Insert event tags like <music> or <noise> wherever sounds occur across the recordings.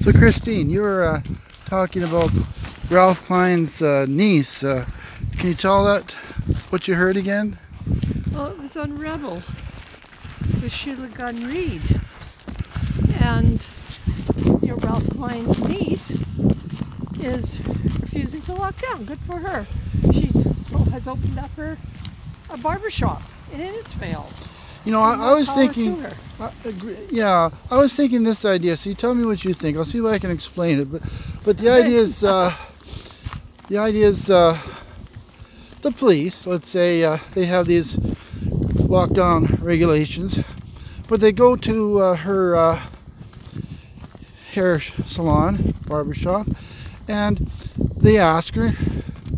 So, Christine, you were uh, talking about Ralph Klein's uh, niece. Uh, can you tell that what you heard again? Well, it was on Rebel with Sheila Gunn Reid. And you know, Ralph Klein's niece is refusing to lock down. Good for her. She's oh, has opened up her a barber shop in Innisfail. You know, I, I was thinking. I yeah, I was thinking this idea. So you tell me what you think. I'll see if I can explain it. But, but the idea is, uh, the idea is, uh, the police. Let's say uh, they have these lockdown regulations, but they go to uh, her uh, hair salon, barbershop, and they ask her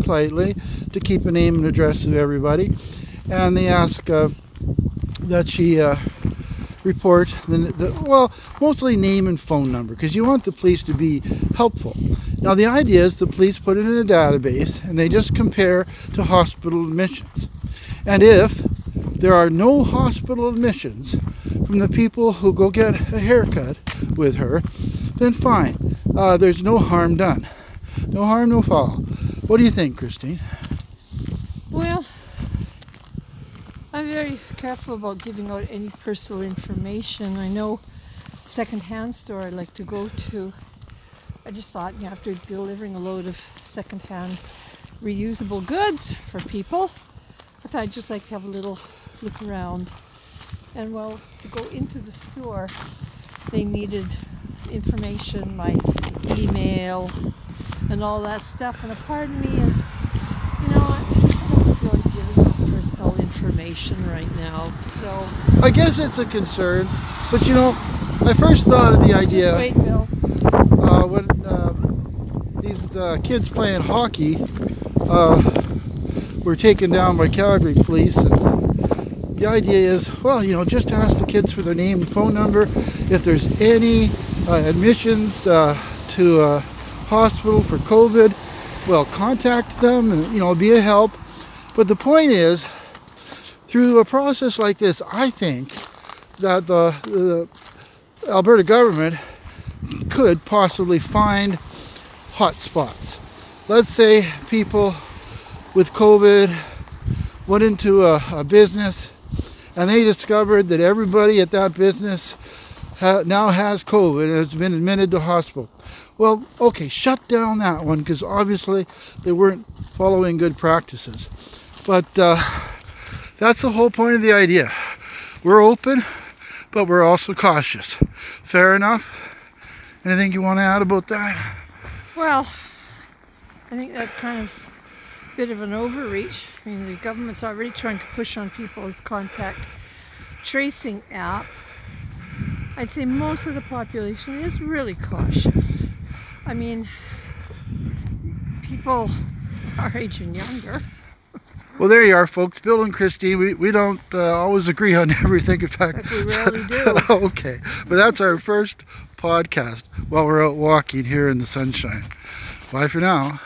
politely to keep a name and address of everybody, and they ask. That she uh, report the, the well mostly name and phone number because you want the police to be helpful. Now the idea is the police put it in a database and they just compare to hospital admissions. And if there are no hospital admissions from the people who go get a haircut with her then fine. Uh, there's no harm done. No harm no foul. What do you think christine? Well, very careful about giving out any personal information. I know secondhand store I like to go to. I just thought you know, after delivering a load of secondhand reusable goods for people, I thought I'd just like to have a little look around. And well, to go into the store, they needed information, my email, and all that stuff. And a part of me is, you know, I I don't feel like giving out personal information right now. So i guess it's a concern but you know i first thought of the idea just wait, Bill. uh, when uh, these uh, kids playing hockey uh, were taken down by Calgary police. And the idea is, well, you know, just ask the kids for their name and phone number. If there's any uh, admissions uh, to a hospital for COVID, well, contact them and, you know, be a help. But the point is, through a process like this, I think that the, the Alberta government could possibly find hot spots. Let's say people with COVID went into a, a business and they discovered that everybody at that business ha- now has COVID and has been admitted to hospital. Well, okay, shut down that one because obviously they weren't following good practices. But uh, that's the whole point of the idea. We're open, but we're also cautious. Fair enough? Anything you want to add about that? Well, I think that's kind of a bit of an overreach. I mean, the government's already trying to push on people's contact tracing app. I'd say most of the population is really cautious. I mean, people our age and younger. Well, there you are, folks. Bill and Christine, we, we don't uh, always agree on <laughs> everything. In fact, we rarely do. <laughs> okay. But that's our first podcast while we're out walking here in the sunshine. Bye for now.